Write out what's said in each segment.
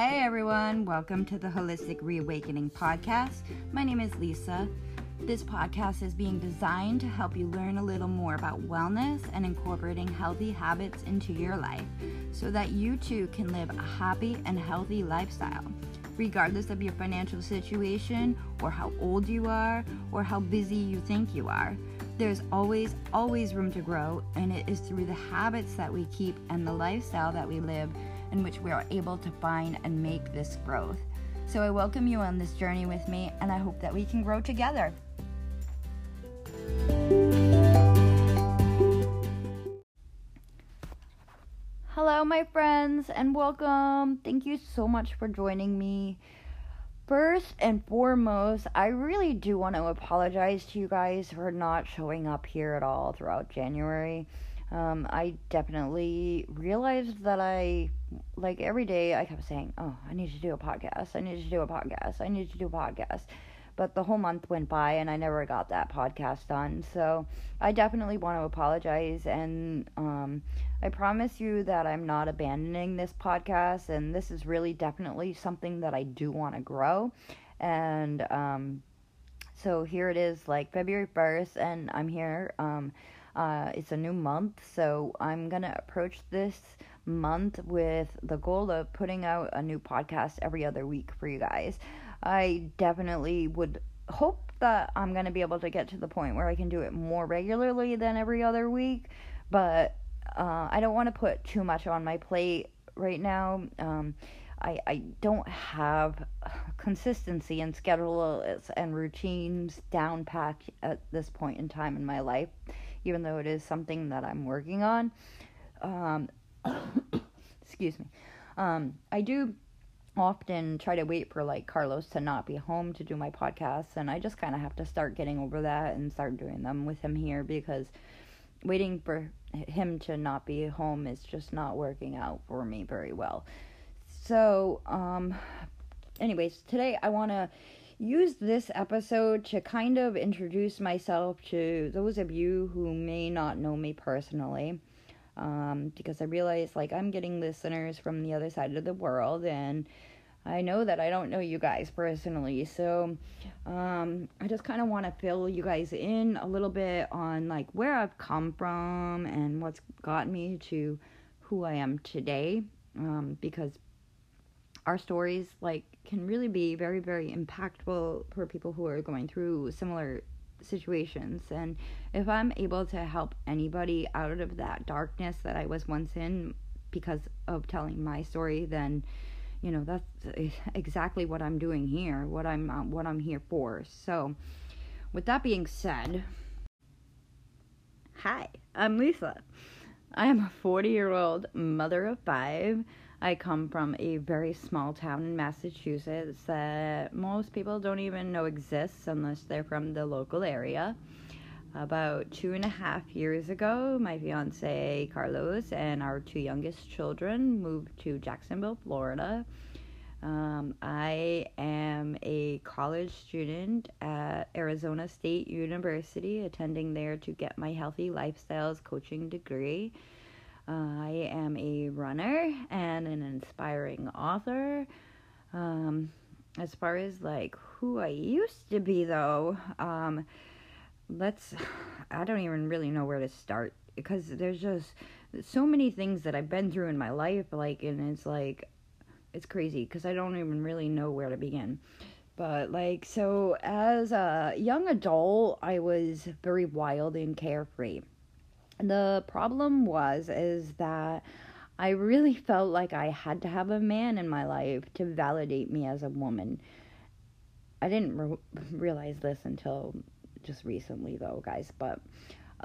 Hey everyone, welcome to the Holistic Reawakening Podcast. My name is Lisa. This podcast is being designed to help you learn a little more about wellness and incorporating healthy habits into your life so that you too can live a happy and healthy lifestyle, regardless of your financial situation or how old you are or how busy you think you are. There's always, always room to grow, and it is through the habits that we keep and the lifestyle that we live in which we are able to find and make this growth. So I welcome you on this journey with me, and I hope that we can grow together. Hello, my friends, and welcome. Thank you so much for joining me. First and foremost, I really do want to apologize to you guys for not showing up here at all throughout January. Um, I definitely realized that I, like every day, I kept saying, Oh, I need to do a podcast. I need to do a podcast. I need to do a podcast. But the whole month went by and I never got that podcast done. So I definitely want to apologize. And um, I promise you that I'm not abandoning this podcast. And this is really definitely something that I do want to grow. And um, so here it is, like February 1st, and I'm here. Um, uh, it's a new month, so I'm gonna approach this month with the goal of putting out a new podcast every other week for you guys. I definitely would hope that I'm gonna be able to get to the point where I can do it more regularly than every other week, but uh, I don't want to put too much on my plate right now. Um, I, I don't have consistency and schedules and routines down packed at this point in time in my life even though it is something that I'm working on. Um, excuse me. Um, I do often try to wait for like Carlos to not be home to do my podcasts, and I just kind of have to start getting over that and start doing them with him here because waiting for him to not be home is just not working out for me very well. So, um, anyways, today I want to use this episode to kind of introduce myself to those of you who may not know me personally. Um, because I realize like I'm getting listeners from the other side of the world and I know that I don't know you guys personally. So um, I just kind of want to fill you guys in a little bit on like where I've come from and what's got me to who I am today. Um, because our stories like can really be very very impactful for people who are going through similar situations. And if i'm able to help anybody out of that darkness that i was once in because of telling my story then you know that's exactly what i'm doing here what i'm uh, what i'm here for. So with that being said hi i'm lisa. I am a 40 year old mother of five I come from a very small town in Massachusetts that most people don't even know exists unless they're from the local area. About two and a half years ago, my fiance Carlos and our two youngest children moved to Jacksonville, Florida. Um, I am a college student at Arizona State University, attending there to get my healthy lifestyles coaching degree. I am a runner and an inspiring author. Um, as far as like who I used to be, though, um, let's, I don't even really know where to start because there's just so many things that I've been through in my life, like, and it's like, it's crazy because I don't even really know where to begin. But, like, so as a young adult, I was very wild and carefree the problem was is that I really felt like I had to have a man in my life to validate me as a woman. I didn't re- realize this until just recently though, guys, but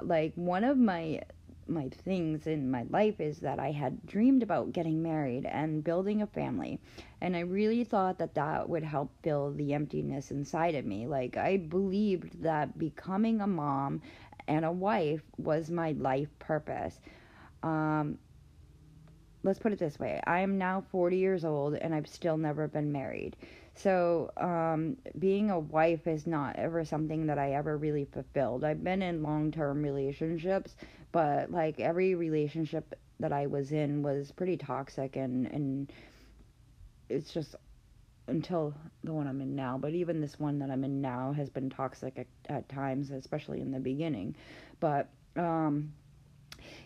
like one of my my things in my life is that I had dreamed about getting married and building a family. And I really thought that that would help fill the emptiness inside of me. Like, I believed that becoming a mom and a wife was my life purpose. Um, let's put it this way I am now 40 years old and I've still never been married. So, um, being a wife is not ever something that I ever really fulfilled. I've been in long term relationships, but like every relationship that I was in was pretty toxic and, and it's just until the one I'm in now. But even this one that I'm in now has been toxic at, at times, especially in the beginning. But um,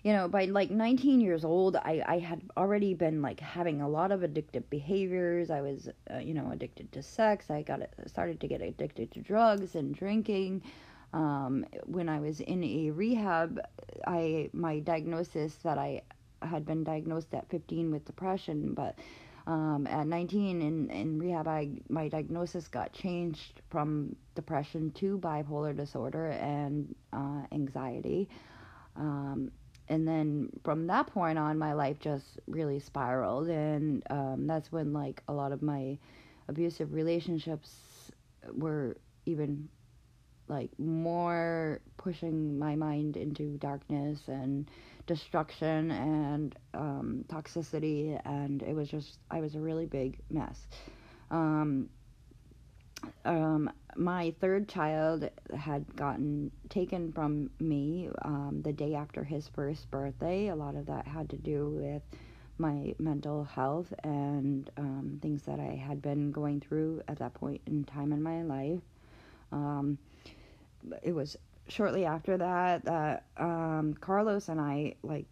you know, by like 19 years old, I, I had already been like having a lot of addictive behaviors. I was, uh, you know, addicted to sex. I got started to get addicted to drugs and drinking. Um, when I was in a rehab, I my diagnosis that I had been diagnosed at 15 with depression, but um, at 19 in, in rehab, I, my diagnosis got changed from depression to bipolar disorder and uh, anxiety. Um, and then from that point on, my life just really spiraled, and um, that's when like a lot of my abusive relationships were even like more pushing my mind into darkness and destruction and um, toxicity, and it was just I was a really big mess. Um, um, my third child had gotten taken from me um, the day after his first birthday. A lot of that had to do with my mental health and um, things that I had been going through at that point in time in my life. Um, it was shortly after that that um, Carlos and I like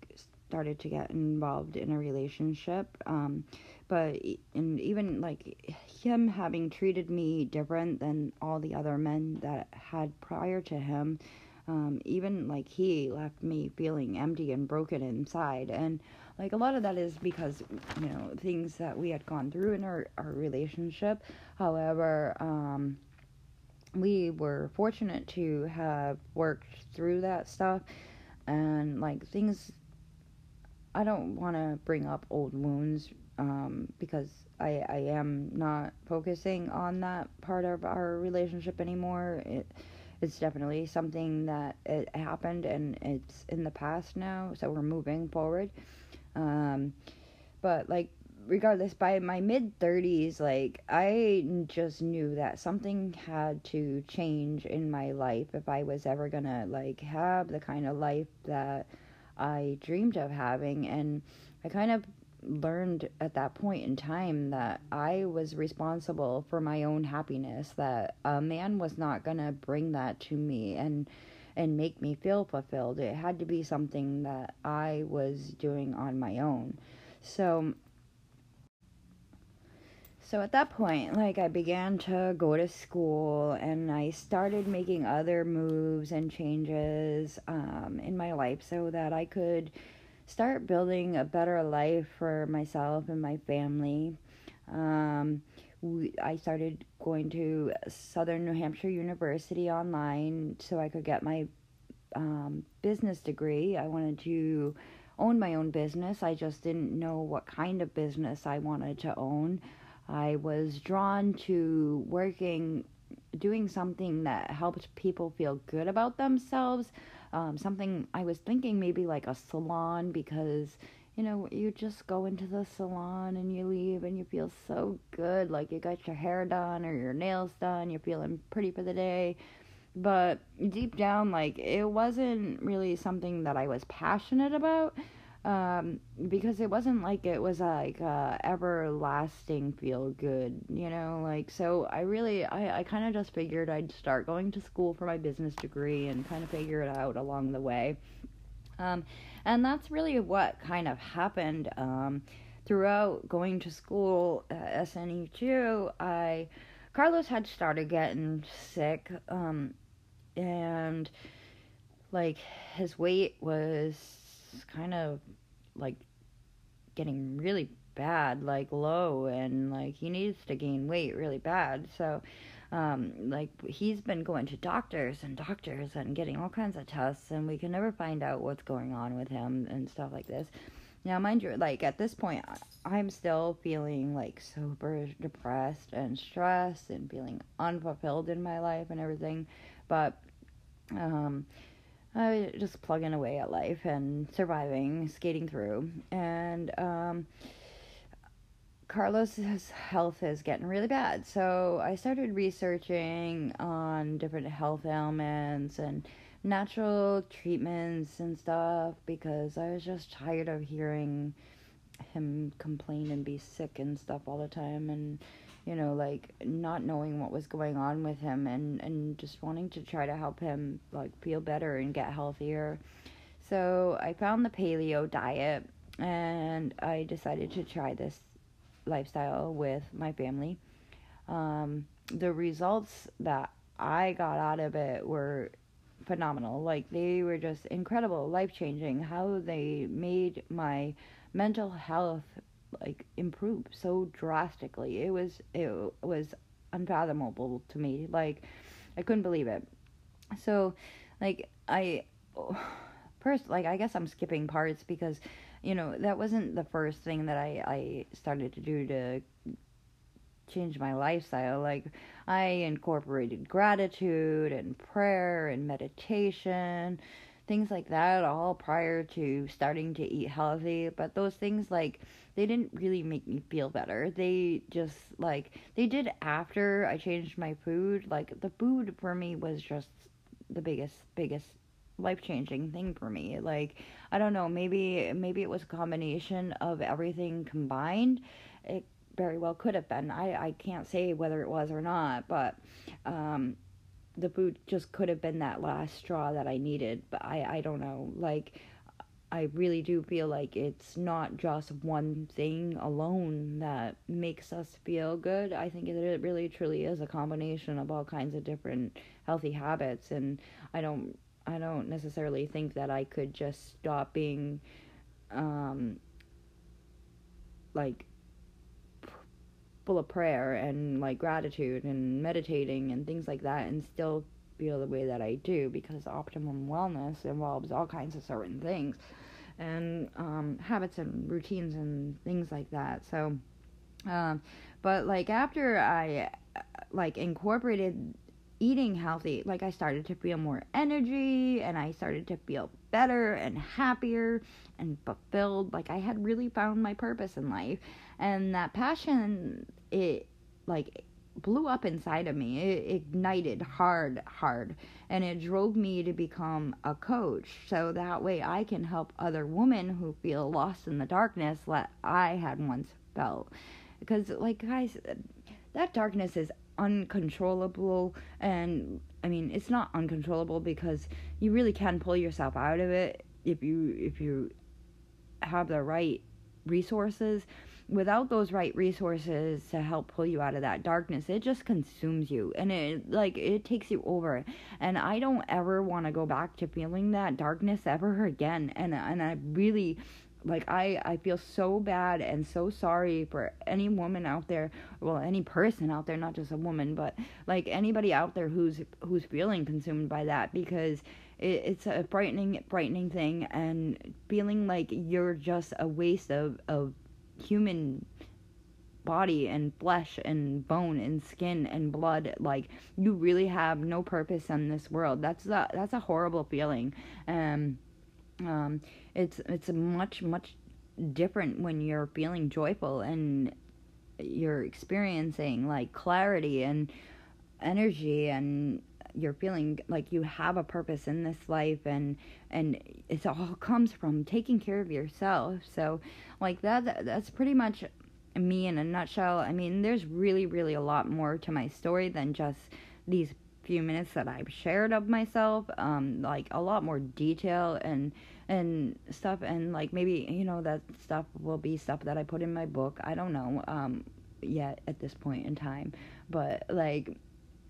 started to get involved in a relationship. Um, but and even like him having treated me different than all the other men that had prior to him um, even like he left me feeling empty and broken inside and like a lot of that is because you know things that we had gone through in our, our relationship however um, we were fortunate to have worked through that stuff and like things i don't want to bring up old wounds um, because I, I am not focusing on that part of our relationship anymore. It, it's definitely something that it happened and it's in the past now, so we're moving forward. Um, but like regardless by my mid 30s like i just knew that something had to change in my life if i was ever gonna like have the kind of life that i dreamed of having and i kind of learned at that point in time that I was responsible for my own happiness, that a man was not to bring that to me and and make me feel fulfilled. It had to be something that I was doing on my own. So so at that point, like I began to go to school and I started making other moves and changes um, in my life so that I could start building a better life for myself and my family. Um, I started going to Southern New Hampshire University online so I could get my um, business degree. I wanted to own my own business. I just didn't know what kind of business I wanted to own. I was drawn to working, doing something that helped people feel good about themselves um, something I was thinking maybe like a salon because you know you just go into the salon and you leave and you feel so good like you got your hair done or your nails done you're feeling pretty for the day. But deep down like it wasn't really something that I was passionate about um, because it wasn't like it was like uh, everlasting feel good, you know, like so I really I, I kind of just figured I'd start going to school for my business degree and kind of figure it out along the way. Um, and that's really what kind of happened um, throughout going to school at SNU2. I Carlos had started getting sick um, and like his weight was kind of like getting really bad, like low, and like he needs to gain weight really bad. So, um, like he's been going to doctors and doctors and getting all kinds of tests, and we can never find out what's going on with him and stuff like this. Now, mind you, like at this point, I'm still feeling like super depressed and stressed and feeling unfulfilled in my life and everything, but um, I was just plugging away at life and surviving, skating through. And um, Carlos's health is getting really bad. So I started researching on different health ailments and natural treatments and stuff because I was just tired of hearing him complain and be sick and stuff all the time and you know like not knowing what was going on with him and and just wanting to try to help him like feel better and get healthier. So i found the paleo diet and i decided to try this lifestyle with my family. Um, the results that i got out of it were phenomenal. Like they were just incredible life changing how they made my mental health like improved so drastically. It was it was unfathomable to me. Like I couldn't believe it. So like I first like I guess I'm skipping parts because you know that wasn't the first thing that I I started to do to change my lifestyle. Like I incorporated gratitude and prayer and meditation things like that all prior to starting to eat healthy but those things like they didn't really make me feel better. They just like they did after i changed my food like the food for me was just the biggest biggest life changing thing for me. Like i don't know maybe maybe it was a combination of everything combined. It very well could have been. I i can't say whether it was or not but um the boot just could have been that last straw that I needed, but I I don't know. Like I really do feel like it's not just one thing alone that makes us feel good. I think it really truly is a combination of all kinds of different healthy habits and I don't I don't necessarily think that I could just stop being um like full of prayer and like gratitude and meditating and things like that and still feel the way that I do because optimum wellness involves all kinds of certain things and um, habits and routines and things like that. So, um, but like after I like incorporated eating healthy, like I started to feel more energy and I started to feel better and happier and fulfilled. Like I had really found my purpose in life. And that passion it like blew up inside of me. It ignited hard hard. And it drove me to become a coach so that way i can help other women who feel lost in the darkness that i had once felt. Because like guys that darkness is uncontrollable and i mean it's not uncontrollable because you really can pull yourself out of it if you if you have the right resources. Without those right resources to help pull you out of that darkness it just consumes you and it like it takes you over. And i don't ever want to go back to feeling that darkness ever again and and i really like i i feel so bad and so sorry for any woman out there well any person out there not just a woman but like anybody out there who's who's feeling consumed by that because it, it's a frightening frightening thing and feeling like you're just a waste of of human body and flesh and bone and skin and blood. Like you really have no purpose in this world. That's a that's a horrible feeling. Um um it's it's much much different when you're feeling joyful and you're experiencing like clarity and energy and you're feeling like you have a purpose in this life and and it all comes from taking care of yourself. So like that that's pretty much me in a nutshell. I mean there's really really a lot more to my story than just these few minutes that i've shared of myself um like a lot more detail and and stuff and like maybe you know that stuff will be stuff that i put in my book i don't know um yet at this point in time but like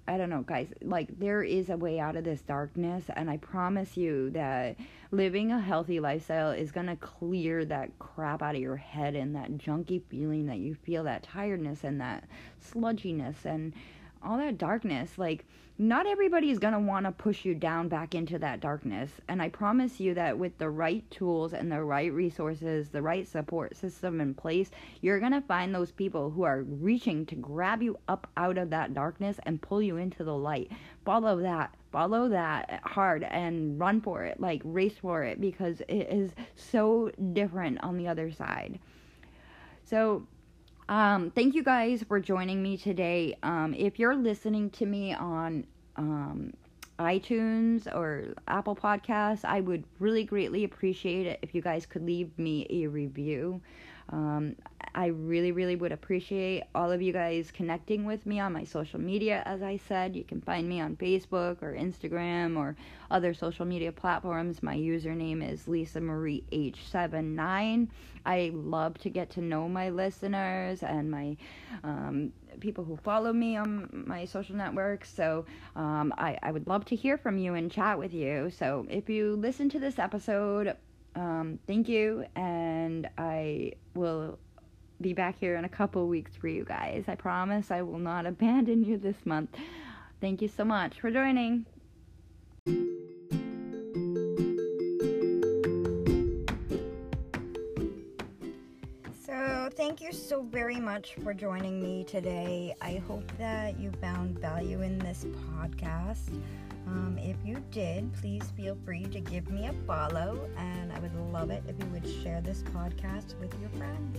I don't know, guys. Like, there is a way out of this darkness, and I promise you that living a healthy lifestyle is gonna clear that crap out of your head and that junky feeling that you feel, that tiredness and that sludginess and all that darkness. Like, not everybody is going to want to push you down back into that darkness. And I promise you that with the right tools and the right resources, the right support system in place, you're going to find those people who are reaching to grab you up out of that darkness and pull you into the light. Follow that. Follow that hard and run for it. Like, race for it because it is so different on the other side. So, um, thank you guys for joining me today. Um, if you're listening to me on um, iTunes or Apple Podcasts, I would really greatly appreciate it if you guys could leave me a review. Um, I really, really would appreciate all of you guys connecting with me on my social media. As I said, you can find me on Facebook or Instagram or other social media platforms. My username is Lisa Marie H79. I love to get to know my listeners and my um, people who follow me on my social networks. So um, I, I would love to hear from you and chat with you. So if you listen to this episode, um, thank you, and I will be back here in a couple weeks for you guys. I promise I will not abandon you this month. Thank you so much for joining. So, thank you so very much for joining me today. I hope that you found value in this podcast. Um, if you did, please feel free to give me a follow, and I would love it if you would share this podcast with your friends.